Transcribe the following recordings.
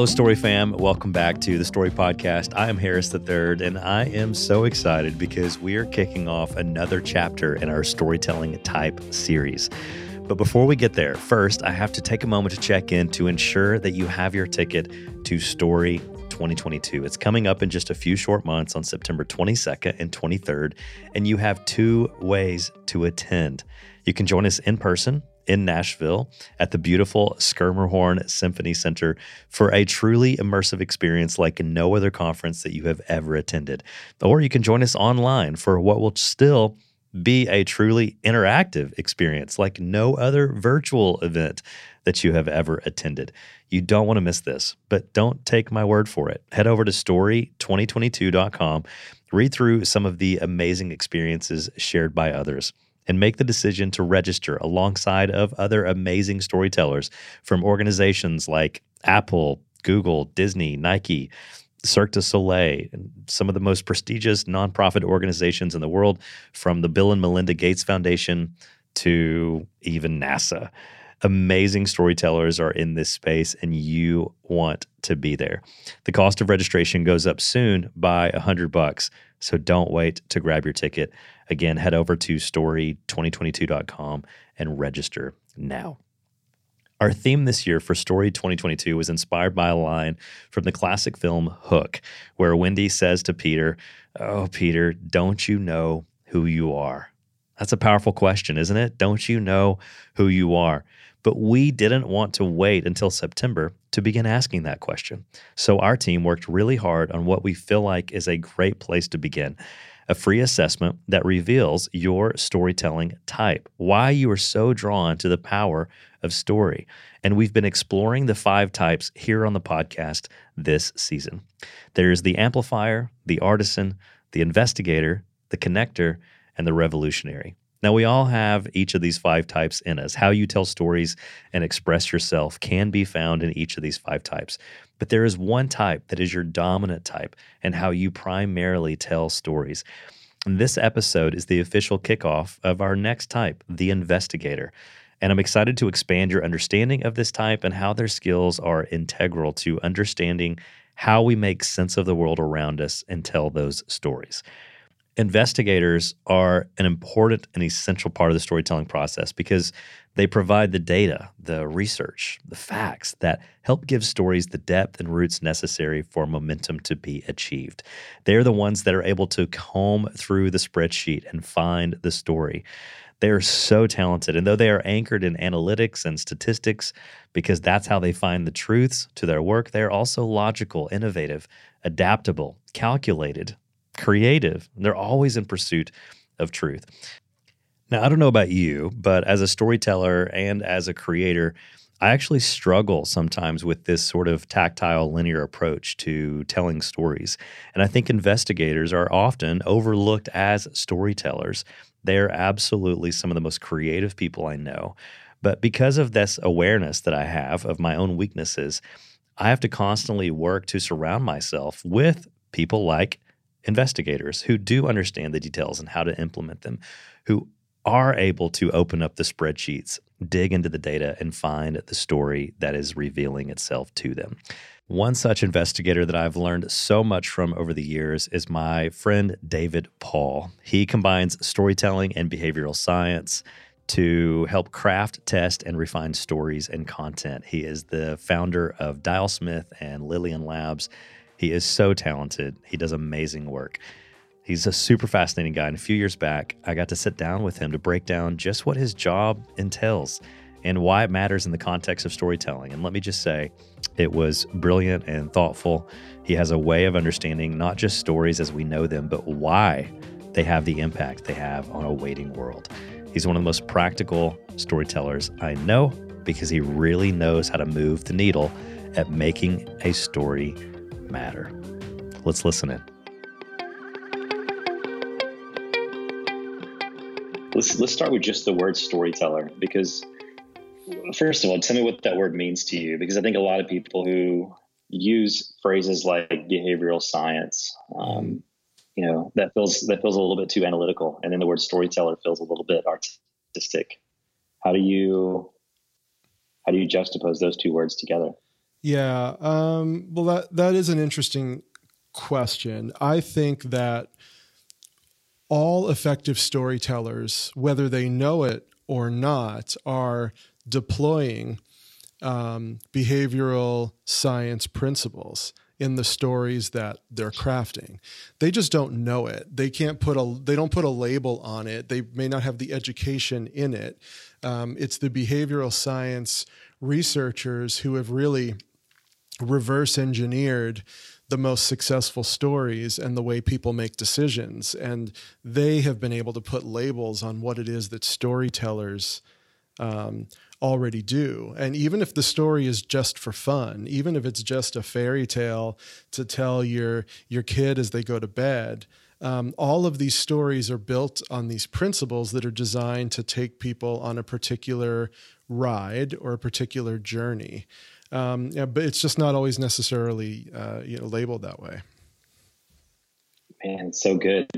Hello, Story fam. Welcome back to the Story Podcast. I am Harris III, and I am so excited because we are kicking off another chapter in our storytelling type series. But before we get there, first, I have to take a moment to check in to ensure that you have your ticket to Story 2022. It's coming up in just a few short months on September 22nd and 23rd, and you have two ways to attend. You can join us in person in Nashville at the beautiful Schermerhorn Symphony Center for a truly immersive experience like no other conference that you have ever attended. Or you can join us online for what will still be a truly interactive experience like no other virtual event that you have ever attended. You don't want to miss this, but don't take my word for it. Head over to story2022.com, read through some of the amazing experiences shared by others and make the decision to register alongside of other amazing storytellers from organizations like Apple, Google, Disney, Nike, Cirque du Soleil, and some of the most prestigious nonprofit organizations in the world, from the Bill and Melinda Gates Foundation to even NASA. Amazing storytellers are in this space, and you want to be there. The cost of registration goes up soon by a hundred bucks, so don't wait to grab your ticket. Again, head over to story2022.com and register now. Our theme this year for Story 2022 was inspired by a line from the classic film Hook, where Wendy says to Peter, Oh, Peter, don't you know who you are? That's a powerful question, isn't it? Don't you know who you are? But we didn't want to wait until September to begin asking that question. So our team worked really hard on what we feel like is a great place to begin a free assessment that reveals your storytelling type, why you are so drawn to the power of story. And we've been exploring the five types here on the podcast this season. There's the amplifier, the artisan, the investigator, the connector, and the revolutionary. Now, we all have each of these five types in us. How you tell stories and express yourself can be found in each of these five types. But there is one type that is your dominant type and how you primarily tell stories. And this episode is the official kickoff of our next type, the investigator. And I'm excited to expand your understanding of this type and how their skills are integral to understanding how we make sense of the world around us and tell those stories investigators are an important and essential part of the storytelling process because they provide the data, the research, the facts that help give stories the depth and roots necessary for momentum to be achieved. They're the ones that are able to comb through the spreadsheet and find the story. They are so talented. And though they are anchored in analytics and statistics, because that's how they find the truths to their work, they are also logical, innovative, adaptable, calculated, creative. They're always in pursuit of truth. Now, I don't know about you, but as a storyteller and as a creator, I actually struggle sometimes with this sort of tactile linear approach to telling stories. And I think investigators are often overlooked as storytellers. They're absolutely some of the most creative people I know. But because of this awareness that I have of my own weaknesses, I have to constantly work to surround myself with people like investigators who do understand the details and how to implement them, who are able to open up the spreadsheets, dig into the data, and find the story that is revealing itself to them. One such investigator that I've learned so much from over the years is my friend David Paull. He combines storytelling and behavioral science to help craft, test, and refine stories and content. He is the founder of Dialsmith and Lillian Labs he is so talented. He does amazing work. He's a super fascinating guy. And a few years back, I got to sit down with him to break down just what his job entails and why it matters in the context of storytelling. And let me just say, it was brilliant and thoughtful. He has a way of understanding not just stories as we know them, but why they have the impact they have on a waiting world. He's one of the most practical storytellers I know because he really knows how to move the needle at making a story matter. Let's listen in. Let's let's start with just the word storyteller because first of all, tell me what that word means to you because I think a lot of people who use phrases like behavioral science, um, you know, that feels that feels a little bit too analytical, and then the word storyteller feels a little bit artistic. How do you how do you juxtapose those two words together? Yeah. Um, well, that that is an interesting question. I think that all effective storytellers, whether they know it or not, are deploying um, behavioral science principles in the stories that they're crafting. They just don't know it. They can't put a they don't put a label on it. They may not have the education in it. Um, it's the behavioral science researchers who have really reverse engineered the most successful stories and the way people make decisions. And they have been able to put labels on what it is that storytellers um, already do. And even if the story is just for fun, even if it's just a fairy tale to tell your your kid as they go to bed, um, all of these stories are built on these principles that are designed to take people on a particular ride or a particular journey. Um, yeah, but it's just not always necessarily uh, you know labeled that way. Man, so good.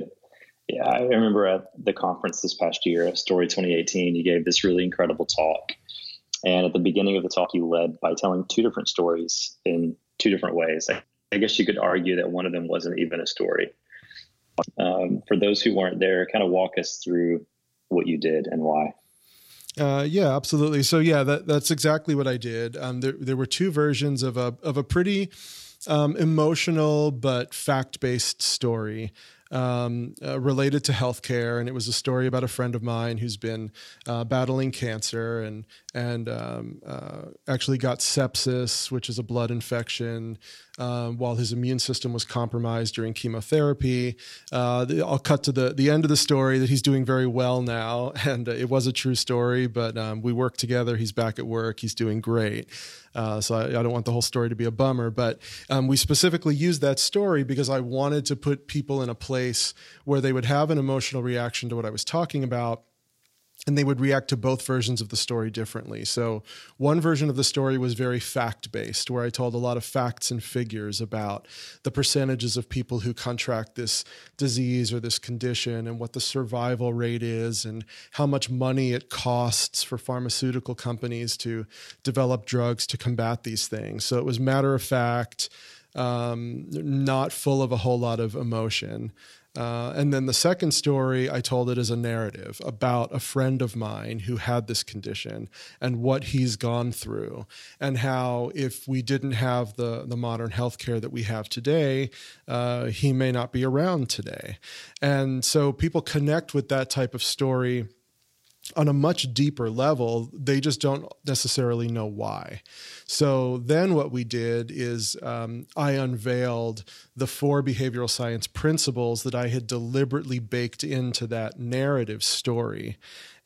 Yeah, I remember at the conference this past year, Story 2018, you gave this really incredible talk. And at the beginning of the talk, you led by telling two different stories in two different ways. I, I guess you could argue that one of them wasn't even a story. Um, for those who weren't there, kind of walk us through what you did and why. Uh, yeah, absolutely. So yeah, that, that's exactly what I did. Um, there, there were two versions of a of a pretty um, emotional but fact based story um, uh, related to healthcare, and it was a story about a friend of mine who's been uh, battling cancer and and um, uh, actually got sepsis, which is a blood infection, um, while his immune system was compromised during chemotherapy. Uh, I'll cut to the the end of the story that he's doing very well now, and it was a true story. But um, we worked together. He's back at work. He's doing great. Uh, so I, I, don't want the whole story to be a bummer, but um, we specifically used that story because I wanted to put people in a place where they would have an emotional reaction to what I was talking about and they would react to both versions of the story differently. So, one version of the story was very fact based, where I told a lot of facts and figures about the percentages of people who contract this disease or this condition and what the survival rate is and how much money it costs for pharmaceutical companies to develop drugs to combat these things. So, it was matter of fact, um, not full of a whole lot of emotion. Uh, and then the second story, I told it as a narrative about a friend of mine who had this condition and what he's gone through, and how if we didn't have the, the modern healthcare that we have today, uh, he may not be around today. And so people connect with that type of story on a much deeper level, they just don't necessarily know why. So then what we did is um, I unveiled the four behavioral science principles that I had deliberately baked into that narrative story.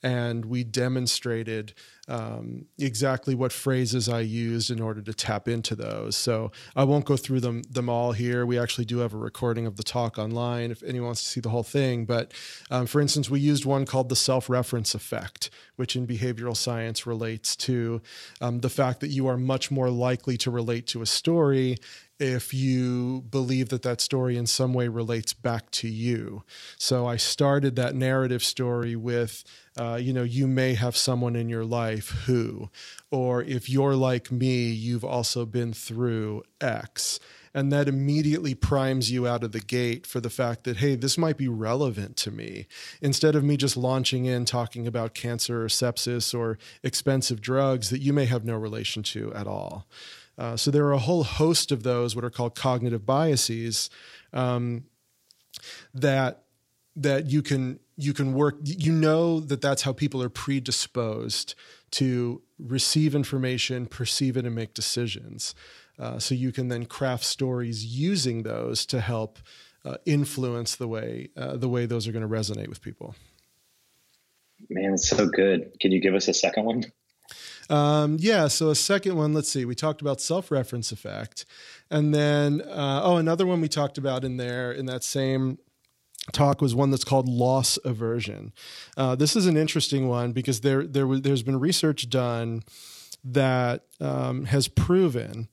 And we demonstrated um, exactly what phrases I used in order to tap into those. So I won't go through them them all here. We actually do have a recording of the talk online if anyone wants to see the whole thing. But um, for instance, we used one called the self reference effect, which in behavioral science relates to um, the fact that you are much more likely to relate to a story if you believe that that story in some way relates back to you. So I started that narrative story with, uh, you know, you may have someone in your life who, or if you're like me, you've also been through X. And that immediately primes you out of the gate for the fact that, hey, this might be relevant to me. Instead of me just launching in talking about cancer or sepsis or expensive drugs that you may have no relation to at all. Uh, so there are a whole host of those, what are called cognitive biases, um, that that you can you can work. You know that that's how people are predisposed to receive information, perceive it, and make decisions. Uh, so you can then craft stories using those to help uh, influence the way uh, the way those are going to resonate with people. Man, it's so good. Can you give us a second one? Um, yeah, so a second one, let's see, we talked about self reference effect. And then, uh, oh, another one we talked about in there in that same talk was one that's called loss aversion. Uh, this is an interesting one because there, there there's been research done that um, has proven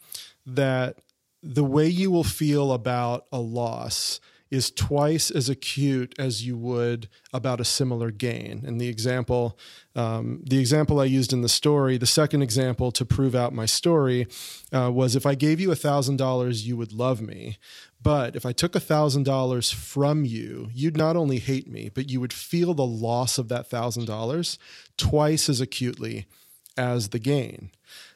that the way you will feel about a loss is twice as acute as you would about a similar gain. And the example, um, the example I used in the story, the second example to prove out my story, uh, was if I gave you a thousand dollars, you would love me. But if I took a thousand dollars from you, you'd not only hate me, but you would feel the loss of that thousand dollars twice as acutely as the gain.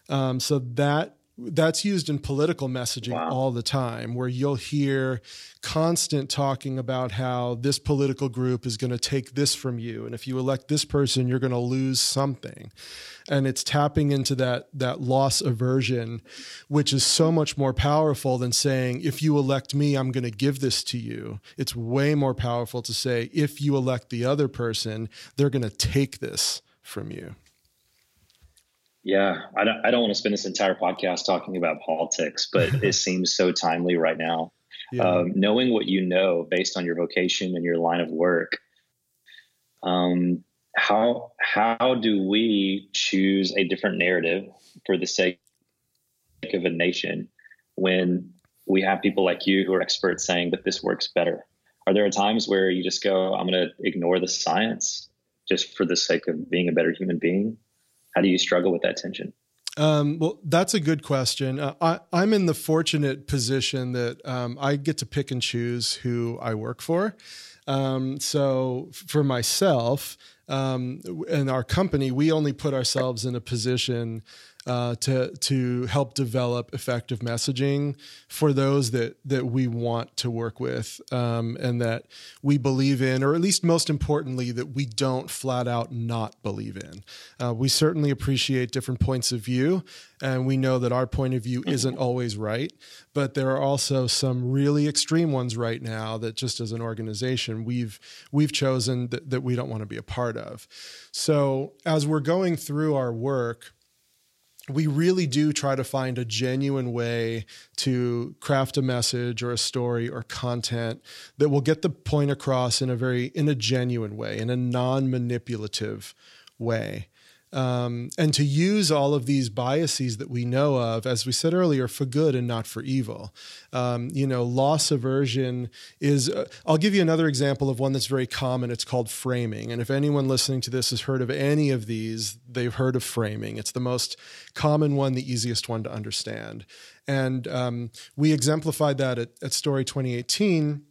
Um, so that that's used in political messaging wow. all the time where you'll hear constant talking about how this political group is going to take this from you and if you elect this person you're going to lose something. And it's tapping into that that loss aversion which is so much more powerful than saying if you elect me I'm going to give this to you. It's way more powerful to say if you elect the other person they're going to take this from you yeah, I don't, I don't want to spend this entire podcast talking about politics, but it seems so timely right now. Yeah. Um, knowing what you know based on your vocation and your line of work, um, how how do we choose a different narrative for the sake of a nation when we have people like you who are experts saying that this works better? Are there times where you just go, "I'm going to ignore the science just for the sake of being a better human being"? How do you struggle with that tension? Um, well, that's a good question. Uh, I, am in the fortunate position that um, I get to pick and choose who I work for. Um, so for myself um, and our company, we only put ourselves in a position uh, to to help develop effective messaging for those that that we want to work with um, and that we believe in, or at least most importantly, that we don't flat out not believe in. Uh, we certainly appreciate different points of view, and we know that our point of view isn't always right, but there are also some really extreme ones right now that just as an organization we've we've chosen that, that we don't want to be a part of. So as we're going through our work we really do try to find a genuine way to craft a message or a story or content that will get the point across in a very in a genuine way in a non-manipulative way um, and to use all of these biases that we know of, as we said earlier, for good and not for evil. Um, you know, loss aversion is, uh, I'll give you another example of one that's very common. It's called framing. And if anyone listening to this has heard of any of these, they've heard of framing. It's the most common one, the easiest one to understand. And um, we exemplified that at, at Story 2018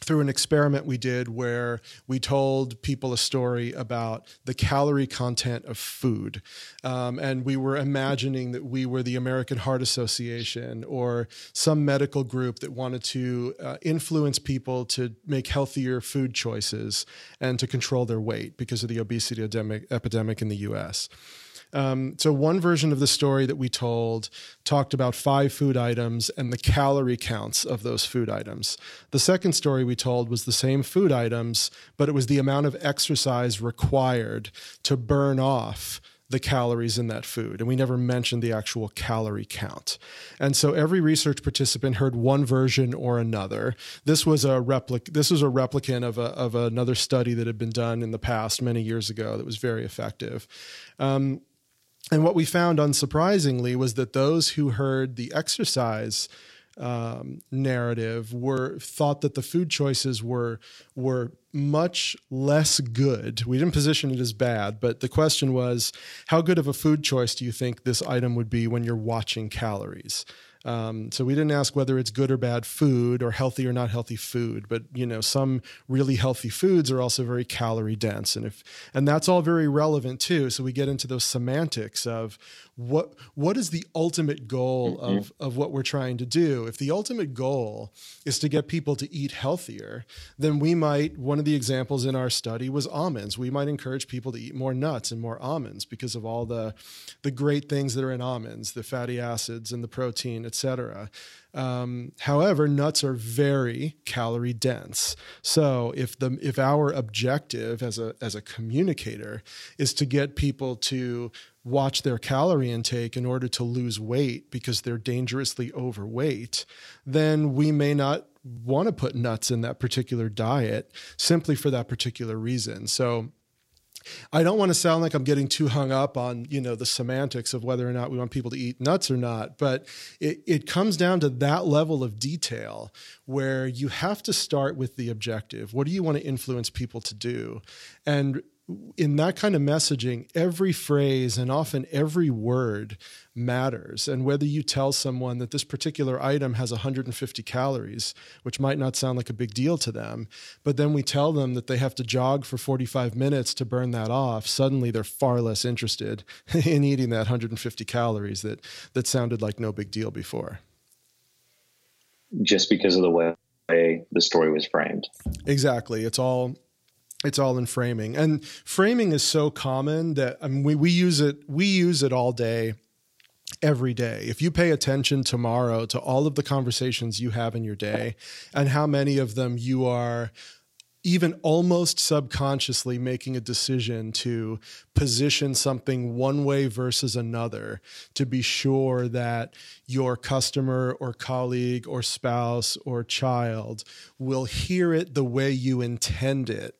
through an experiment we did where we told people a story about the calorie content of food. Um, and we were imagining that we were the American Heart Association or some medical group that wanted to uh, influence people to make healthier food choices and to control their weight because of the obesity epidemic, epidemic in the US. Um, so, one version of the story that we told talked about five food items and the calorie counts of those food items. The second story we told was the same food items, but it was the amount of exercise required to burn off the calories in that food. And we never mentioned the actual calorie count. And so every research participant heard one version or another. This was a replic this was a replicant of, a, of another study that had been done in the past many years ago that was very effective. Um, and what we found, unsurprisingly, was that those who heard the exercise um, narrative were thought that the food choices were were much less good. We didn't position it as bad, but the question was, how good of a food choice do you think this item would be when you're watching calories? Um, so we didn't ask whether it's good or bad food or healthy or not healthy food, but you know some really healthy foods are also very calorie dense, and if and that's all very relevant too. So we get into those semantics of what what is the ultimate goal mm-hmm. of of what we're trying to do. If the ultimate goal is to get people to eat healthier, then we might one of the examples in our study was almonds. We might encourage people to eat more nuts and more almonds because of all the the great things that are in almonds, the fatty acids and the protein etc. Um, however, nuts are very calorie dense. So if the if our objective as a as a communicator is to get people to watch their calorie intake in order to lose weight because they're dangerously overweight, then we may not want to put nuts in that particular diet simply for that particular reason. So I don't want to sound like I'm getting too hung up on, you know, the semantics of whether or not we want people to eat nuts or not, but it, it comes down to that level of detail where you have to start with the objective. What do you want to influence people to do? And in that kind of messaging, every phrase and often every word matters. And whether you tell someone that this particular item has 150 calories, which might not sound like a big deal to them, but then we tell them that they have to jog for 45 minutes to burn that off, suddenly they're far less interested in eating that 150 calories that, that sounded like no big deal before. Just because of the way the story was framed. Exactly. It's all it's all in framing. And framing is so common that I mean, we, we use it we use it all day every day. If you pay attention tomorrow to all of the conversations you have in your day and how many of them you are even almost subconsciously making a decision to position something one way versus another to be sure that your customer or colleague or spouse or child will hear it the way you intend it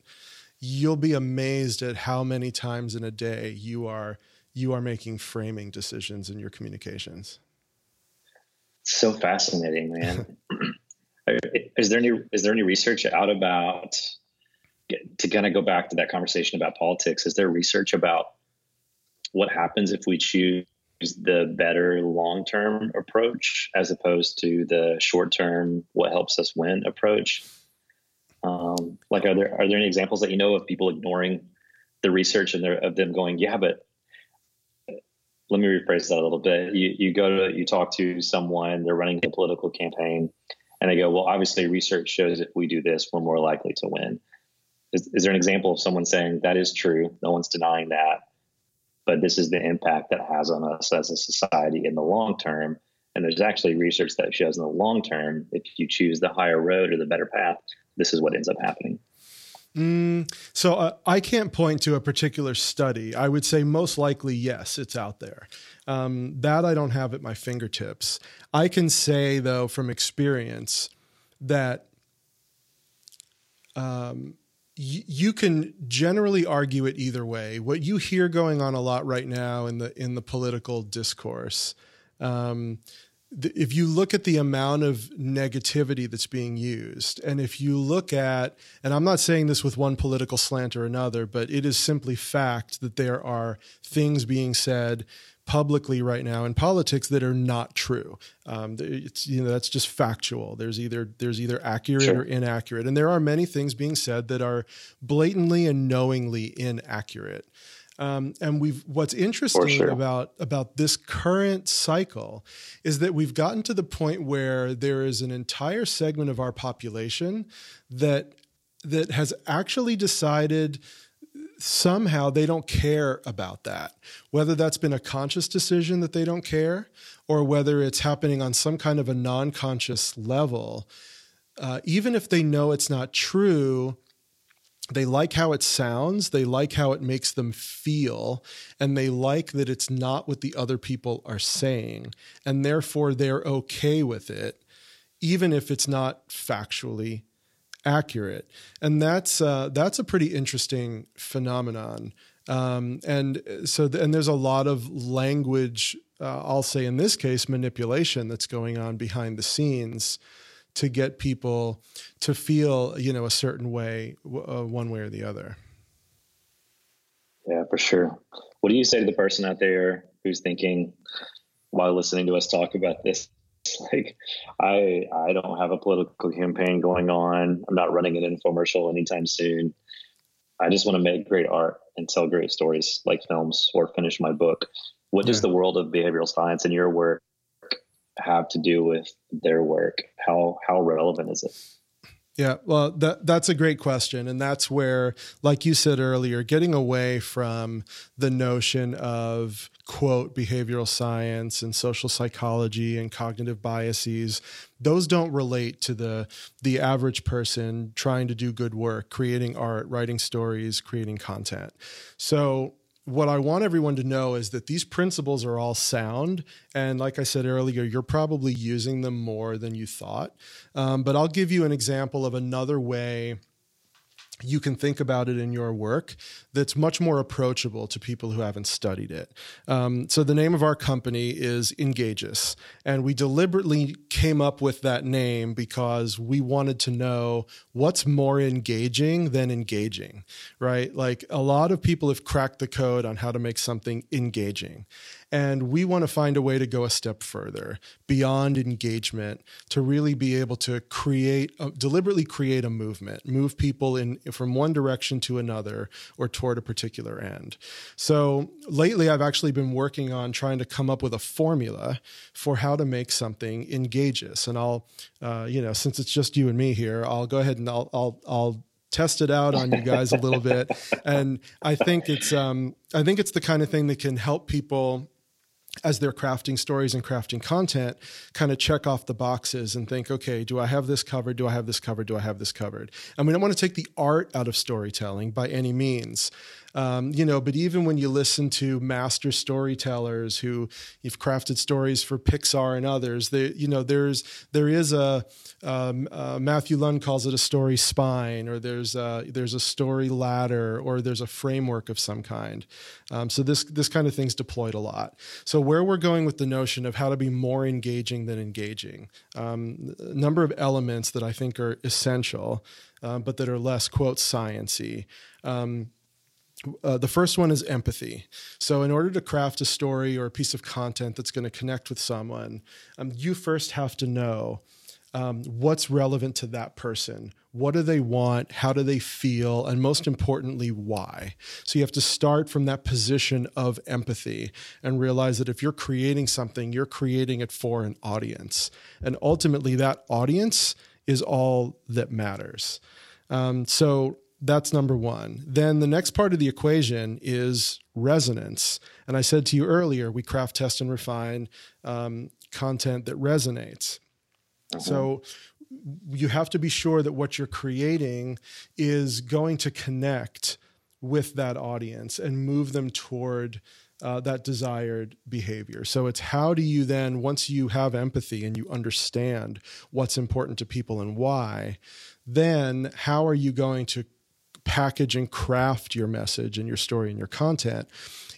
you'll be amazed at how many times in a day you are you are making framing decisions in your communications. So fascinating, man. is there any is there any research out about to kind of go back to that conversation about politics? Is there research about what happens if we choose the better long term approach as opposed to the short term what helps us win approach? Um, like, are there are there any examples that you know of people ignoring the research and of them going, yeah, but let me rephrase that a little bit. You you go to you talk to someone, they're running a political campaign, and they go, well, obviously research shows if we do this, we're more likely to win. Is, is there an example of someone saying that is true? No one's denying that, but this is the impact that has on us as a society in the long term. And there's actually research that shows in the long term, if you choose the higher road or the better path, this is what ends up happening. Mm, so uh, I can't point to a particular study. I would say most likely, yes, it's out there. Um, that I don't have at my fingertips. I can say, though, from experience, that um, y- you can generally argue it either way. What you hear going on a lot right now in the in the political discourse. Um, if you look at the amount of negativity that's being used, and if you look at, and I'm not saying this with one political slant or another, but it is simply fact that there are things being said publicly right now in politics that are not true. Um, it's you know that's just factual. There's either there's either accurate sure. or inaccurate, and there are many things being said that are blatantly and knowingly inaccurate. Um, and we've what's interesting sure. about about this current cycle is that we've gotten to the point where there is an entire segment of our population that that has actually decided somehow they don't care about that. Whether that's been a conscious decision that they don't care, or whether it's happening on some kind of a non-conscious level, uh, even if they know it's not true, they like how it sounds, they like how it makes them feel, and they like that it's not what the other people are saying. And therefore, they're okay with it, even if it's not factually accurate. And that's, uh, that's a pretty interesting phenomenon. Um, and so, th- and there's a lot of language, uh, I'll say in this case, manipulation that's going on behind the scenes to get people to feel you know a certain way uh, one way or the other. Yeah for sure. What do you say to the person out there who's thinking while listening to us talk about this? Like i i don't have a political campaign going on. I'm not running an infomercial anytime soon. I just want to make great art and tell great stories like films or finish my book. What yeah. does the world of behavioral science and your work have to do with their work? How how relevant is it? Yeah, well, that that's a great question, and that's where, like you said earlier, getting away from the notion of quote behavioral science and social psychology and cognitive biases, those don't relate to the the average person trying to do good work, creating art, writing stories, creating content. So what I want everyone to know is that these principles are all sound. And like I said earlier, you're probably using them more than you thought. Um, but I'll give you an example of another way you can think about it in your work that's much more approachable to people who haven't studied it. Um, so, the name of our company is Engageous, and we deliberately came up with that name because we wanted to know what's more engaging than engaging, right? Like a lot of people have cracked the code on how to make something engaging. And we want to find a way to go a step further beyond engagement to really be able to create, uh, deliberately create a movement, move people in from one direction to another or toward a particular end. So lately, I've actually been working on trying to come up with a formula for how to make something engageous. And I'll, uh, you know, since it's just you and me here, I'll go ahead and I'll, I'll, I'll test it out on you guys a little bit and i think it's um, i think it's the kind of thing that can help people as they're crafting stories and crafting content, kind of check off the boxes and think, okay, do I have this covered? Do I have this covered? Do I have this covered? And we don't want to take the art out of storytelling by any means. Um, you know, but even when you listen to master storytellers who you've crafted stories for Pixar and others, they, you know, there's there is a um, uh, Matthew Luhn calls it a story spine, or there's a, there's a story ladder, or there's a framework of some kind. Um, so this this kind of thing's deployed a lot. So where we're going with the notion of how to be more engaging than engaging, um, a number of elements that I think are essential, uh, but that are less quote sciency. Um, uh, the first one is empathy. So, in order to craft a story or a piece of content that's going to connect with someone, um, you first have to know um, what's relevant to that person. What do they want? How do they feel? And most importantly, why? So, you have to start from that position of empathy and realize that if you're creating something, you're creating it for an audience. And ultimately, that audience is all that matters. Um, so, that's number one. Then the next part of the equation is resonance. And I said to you earlier, we craft, test, and refine um, content that resonates. Uh-huh. So you have to be sure that what you're creating is going to connect with that audience and move them toward uh, that desired behavior. So it's how do you then, once you have empathy and you understand what's important to people and why, then how are you going to package and craft your message and your story and your content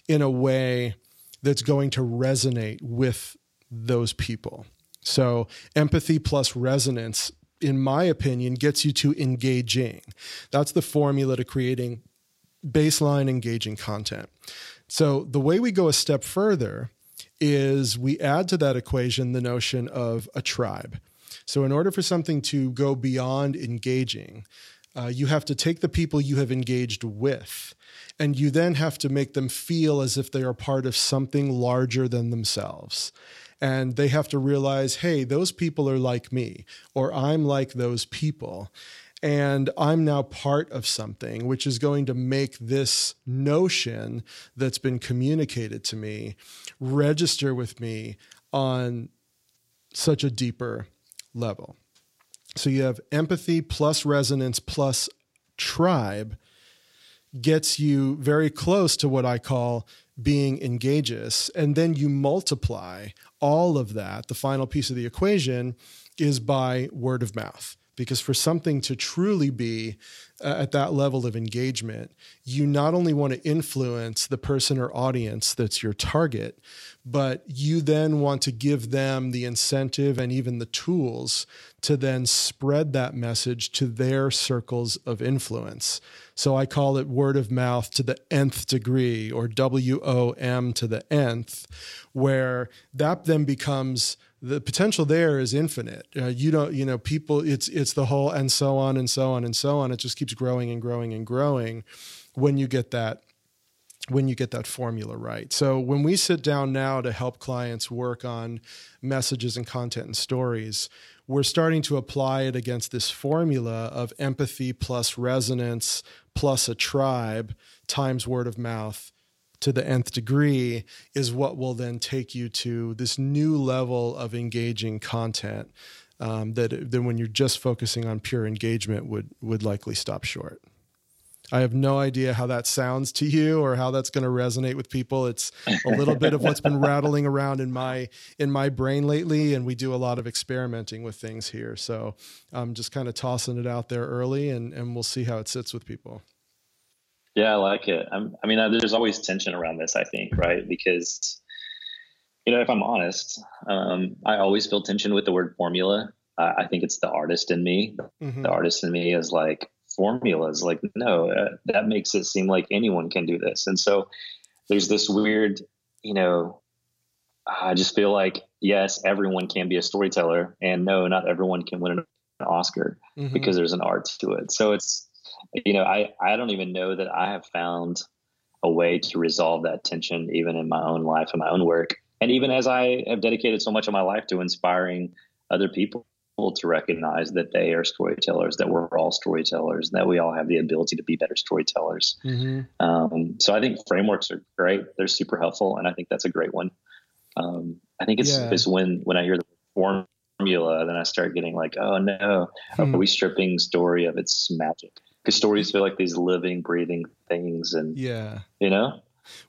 in a way that's going to resonate with those people. So, empathy plus resonance, in my opinion, gets you to engaging. That's the formula to creating baseline engaging content. So, the way we go a step further is we add to that equation the notion of a tribe. So, in order for something to go beyond engaging, uh, you have to take the people you have engaged with, and you then have to make them feel as if they are part of something larger than themselves. And they have to realize, hey, those people are like me, or I'm like those people. And I'm now part of something which is going to make this notion that's been communicated to me register with me on such a deeper level. So you have empathy plus resonance plus tribe gets you very close to what I call being engageous. And then you multiply all of that. The final piece of the equation is by word of mouth. Because for something to truly be uh, at that level of engagement, you not only want to influence the person or audience that's your target, but you then want to give them the incentive and even the tools to then spread that message to their circles of influence. So I call it word of mouth to the nth degree or WOM to the nth, where that then becomes the potential there is infinite. Uh, you don't, you know, people, it's, it's the whole and so on and so on and so on. It just keeps growing and growing and growing when you get that when you get that formula right. So when we sit down now to help clients work on messages and content and stories, we're starting to apply it against this formula of empathy plus resonance plus a tribe times word of mouth to the nth degree is what will then take you to this new level of engaging content um, that then when you're just focusing on pure engagement would would likely stop short. I have no idea how that sounds to you or how that's going to resonate with people. It's a little bit of what's been rattling around in my in my brain lately, and we do a lot of experimenting with things here. So I'm just kind of tossing it out there early, and and we'll see how it sits with people. Yeah, I like it. I'm, i mean, there's always tension around this. I think, right? Because you know, if I'm honest, um, I always feel tension with the word formula. Uh, I think it's the artist in me. Mm-hmm. The artist in me is like, formulas. Like, no, uh, that makes it seem like anyone can do this. And so there's this weird, you know, I just feel like, yes, everyone can be a storyteller. And no, not everyone can win an Oscar mm-hmm. because there's an art to it. So it's, you know, I, I don't even know that I have found a way to resolve that tension, even in my own life and my own work. And even as I have dedicated so much of my life to inspiring other people to recognize that they are storytellers, that we're all storytellers, that we all have the ability to be better storytellers. Mm-hmm. Um, so I think frameworks are great; they're super helpful, and I think that's a great one. Um, I think it's, yeah. it's when when I hear the formula, then I start getting like, oh no, hmm. are we stripping story of its magic? Because stories feel like these living, breathing things, and yeah, you know.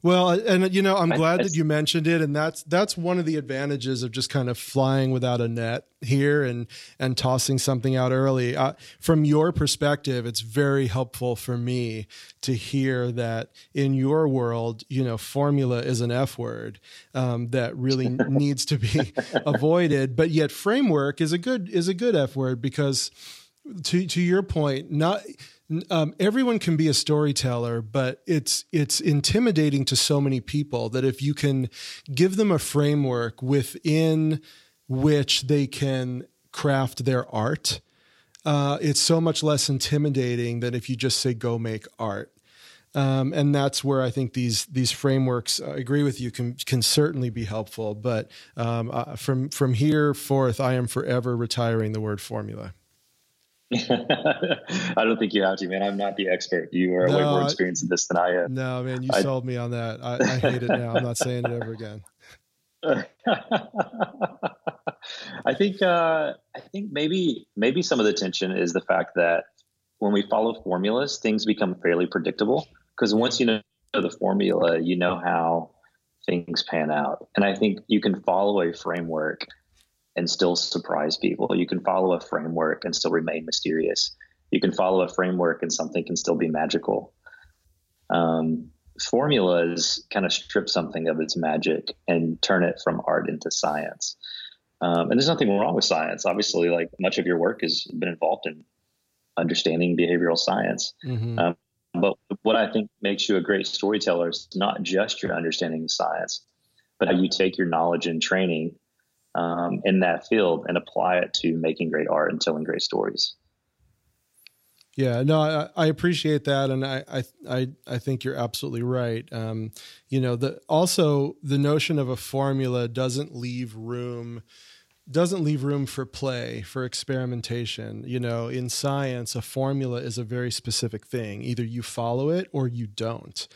Well, and you know, I'm glad that you mentioned it, and that's that's one of the advantages of just kind of flying without a net here and and tossing something out early. Uh, from your perspective, it's very helpful for me to hear that in your world, you know, formula is an F word um, that really needs to be avoided, but yet framework is a good is a good F word because to to your point, not um, everyone can be a storyteller, but it's it's intimidating to so many people that if you can give them a framework within which they can craft their art, uh, it's so much less intimidating than if you just say go make art. Um, and that's where I think these these frameworks, I agree with you, can can certainly be helpful. But um, uh, from from here forth, I am forever retiring the word formula. I don't think you have to, man. I'm not the expert. You are no, way more experienced in this than I am. No, man, you I, sold me on that. I, I hate it now. I'm not saying it ever again. I think uh, I think maybe maybe some of the tension is the fact that when we follow formulas, things become fairly predictable. Because once you know the formula, you know how things pan out. And I think you can follow a framework and still surprise people. You can follow a framework and still remain mysterious. You can follow a framework and something can still be magical. Um, formulas kind of strip something of its magic and turn it from art into science. Um, and there's nothing wrong with science. Obviously, like much of your work has been involved in understanding behavioral science. Mm-hmm. Um, but what I think makes you a great storyteller is not just your understanding of science, but how you take your knowledge and training um, in that field and apply it to making great art and telling great stories. Yeah, no, I, I appreciate that, and I, I, I think you're absolutely right. Um, you know, the also the notion of a formula doesn't leave room doesn't leave room for play for experimentation you know in science a formula is a very specific thing either you follow it or you don't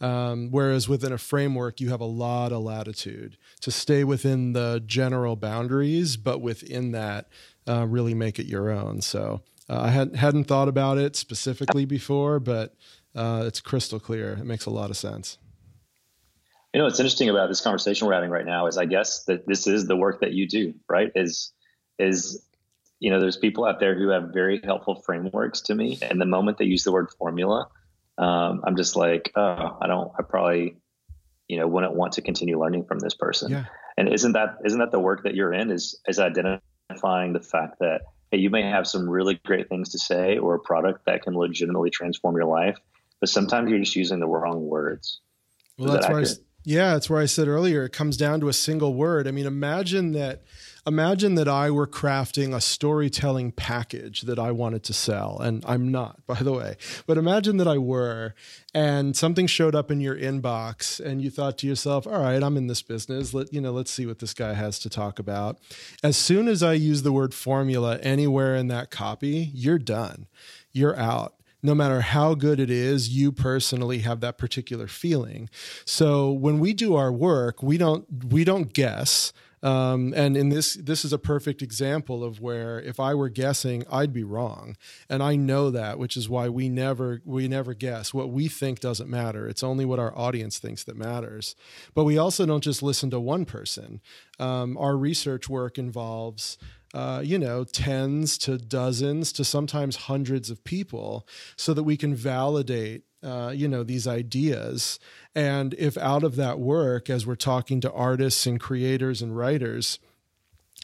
um, whereas within a framework, you have a lot of latitude to stay within the general boundaries, but within that, uh, really make it your own. So uh, I had, hadn't thought about it specifically before, but uh, it's crystal clear. It makes a lot of sense. You know, what's interesting about this conversation we're having right now is I guess that this is the work that you do, right? Is, is, you know, there's people out there who have very helpful frameworks to me. And the moment they use the word formula, um, I'm just like, oh, I don't, I probably, you know, wouldn't want to continue learning from this person. Yeah. And isn't that, isn't that the work that you're in is, is identifying the fact that, hey, you may have some really great things to say or a product that can legitimately transform your life, but sometimes you're just using the wrong words. Well, is that's that why, I, yeah, that's where I said earlier, it comes down to a single word. I mean, imagine that, imagine that I were crafting a storytelling package that I wanted to sell, and I'm not, by the way, but imagine that I were, and something showed up in your inbox, and you thought to yourself, "All right, I'm in this business. Let you know, let's see what this guy has to talk about." As soon as I use the word formula anywhere in that copy, you're done. You're out no matter how good it is, you personally have that particular feeling. So when we do our work, we don't we don't guess. Um, and in this, this is a perfect example of where if I were guessing, I'd be wrong, and I know that, which is why we never we never guess. What we think doesn't matter. It's only what our audience thinks that matters. But we also don't just listen to one person. Um, our research work involves uh, you know, tens to dozens to sometimes hundreds of people so that we can validate, uh, you know, these ideas. And if out of that work, as we're talking to artists and creators and writers,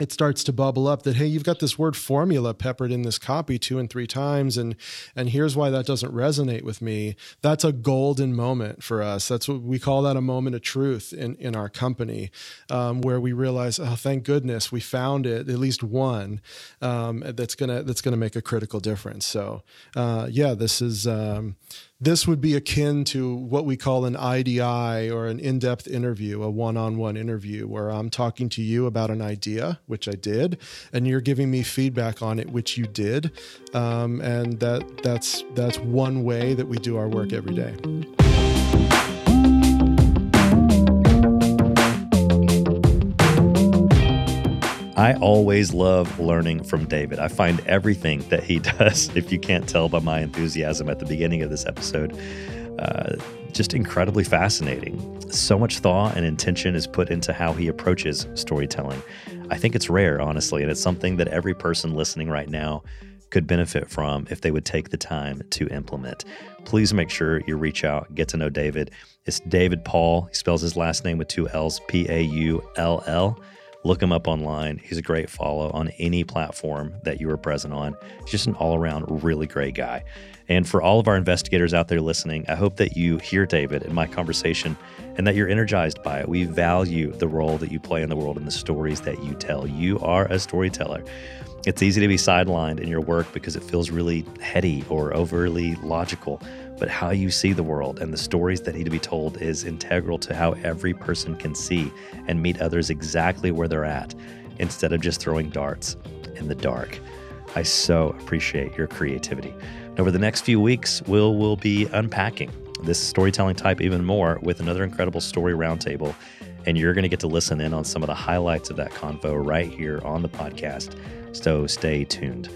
it starts to bubble up that hey you've got this word formula peppered in this copy two and three times and and here's why that doesn't resonate with me. That's a golden moment for us. That's what we call that a moment of truth in in our company um, where we realize oh thank goodness we found it at least one um, that's gonna that's gonna make a critical difference. So uh, yeah this is um, this would be akin to what we call an IDI or an in depth interview, a one on one interview, where I'm talking to you about an idea, which I did, and you're giving me feedback on it, which you did. Um, and that, that's, that's one way that we do our work every day. I always love learning from David. I find everything that he does, if you can't tell by my enthusiasm at the beginning of this episode, uh, just incredibly fascinating. So much thought and intention is put into how he approaches storytelling. I think it's rare, honestly, and it's something that every person listening right now could benefit from if they would take the time to implement. Please make sure you reach out, get to know David. It's David Paull. He spells his last name with two L's, P A U L L. Look him up online. He's a great follow on any platform that you are present on. He's just an all around really great guy. And for all of our investigators out there listening, I hope that you hear David in my conversation and that you're energized by it. We value the role that you play in the world and the stories that you tell. You are a storyteller. It's easy to be sidelined in your work because it feels really heady or overly logical but how you see the world and the stories that need to be told is integral to how every person can see and meet others exactly where they're at instead of just throwing darts in the dark. I so appreciate your creativity. Over the next few weeks, we'll, we'll be unpacking this storytelling type even more with another incredible story roundtable. And you're going to get to listen in on some of the highlights of that convo right here on the podcast. So stay tuned.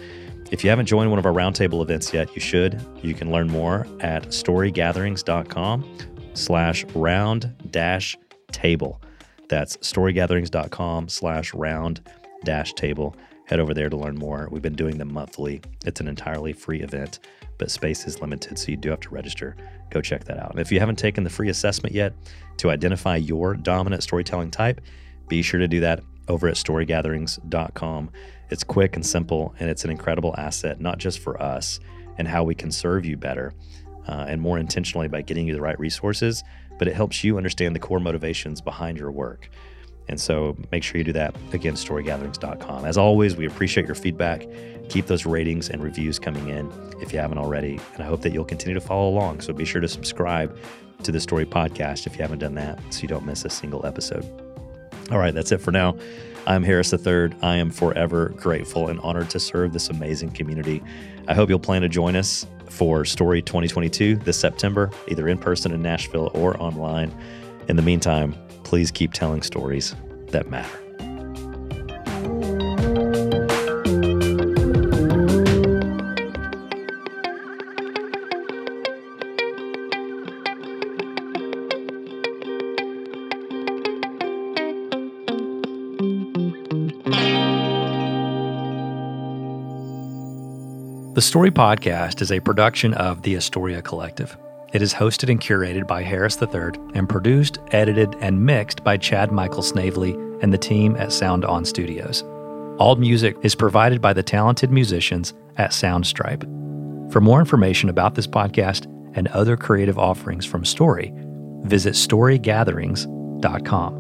If you haven't joined one of our roundtable events yet, you should. You can learn more at storygatherings.com slash round dash table. That's storygatherings.com slash round dash table. Head over there to learn more. We've been doing them monthly. It's an entirely free event, but space is limited, so you do have to register. Go check that out. And if you haven't taken the free assessment yet to identify your dominant storytelling type, be sure to do that over at storygatherings.com. It's quick and simple, and it's an incredible asset, not just for us and how we can serve you better uh, and more intentionally by getting you the right resources, but it helps you understand the core motivations behind your work. And so make sure you do that. Again, storygatherings.com. As always, we appreciate your feedback. Keep those ratings and reviews coming in if you haven't already. And I hope that you'll continue to follow along. So be sure to subscribe to the Story Podcast if you haven't done that so you don't miss a single episode. All right, that's it for now. I'm Harris III. I am forever grateful and honored to serve this amazing community. I hope you'll plan to join us for Story 2022 this September, either in person in Nashville or online. In the meantime, please keep telling stories that matter. The Story Podcast is a production of the Astoria Collective. It is hosted and curated by Harris III and produced, edited, and mixed by Chad Michael Snavely and the team at Sound On Studios. All music is provided by the talented musicians at Soundstripe. For more information about this podcast and other creative offerings from Story, visit storygatherings.com.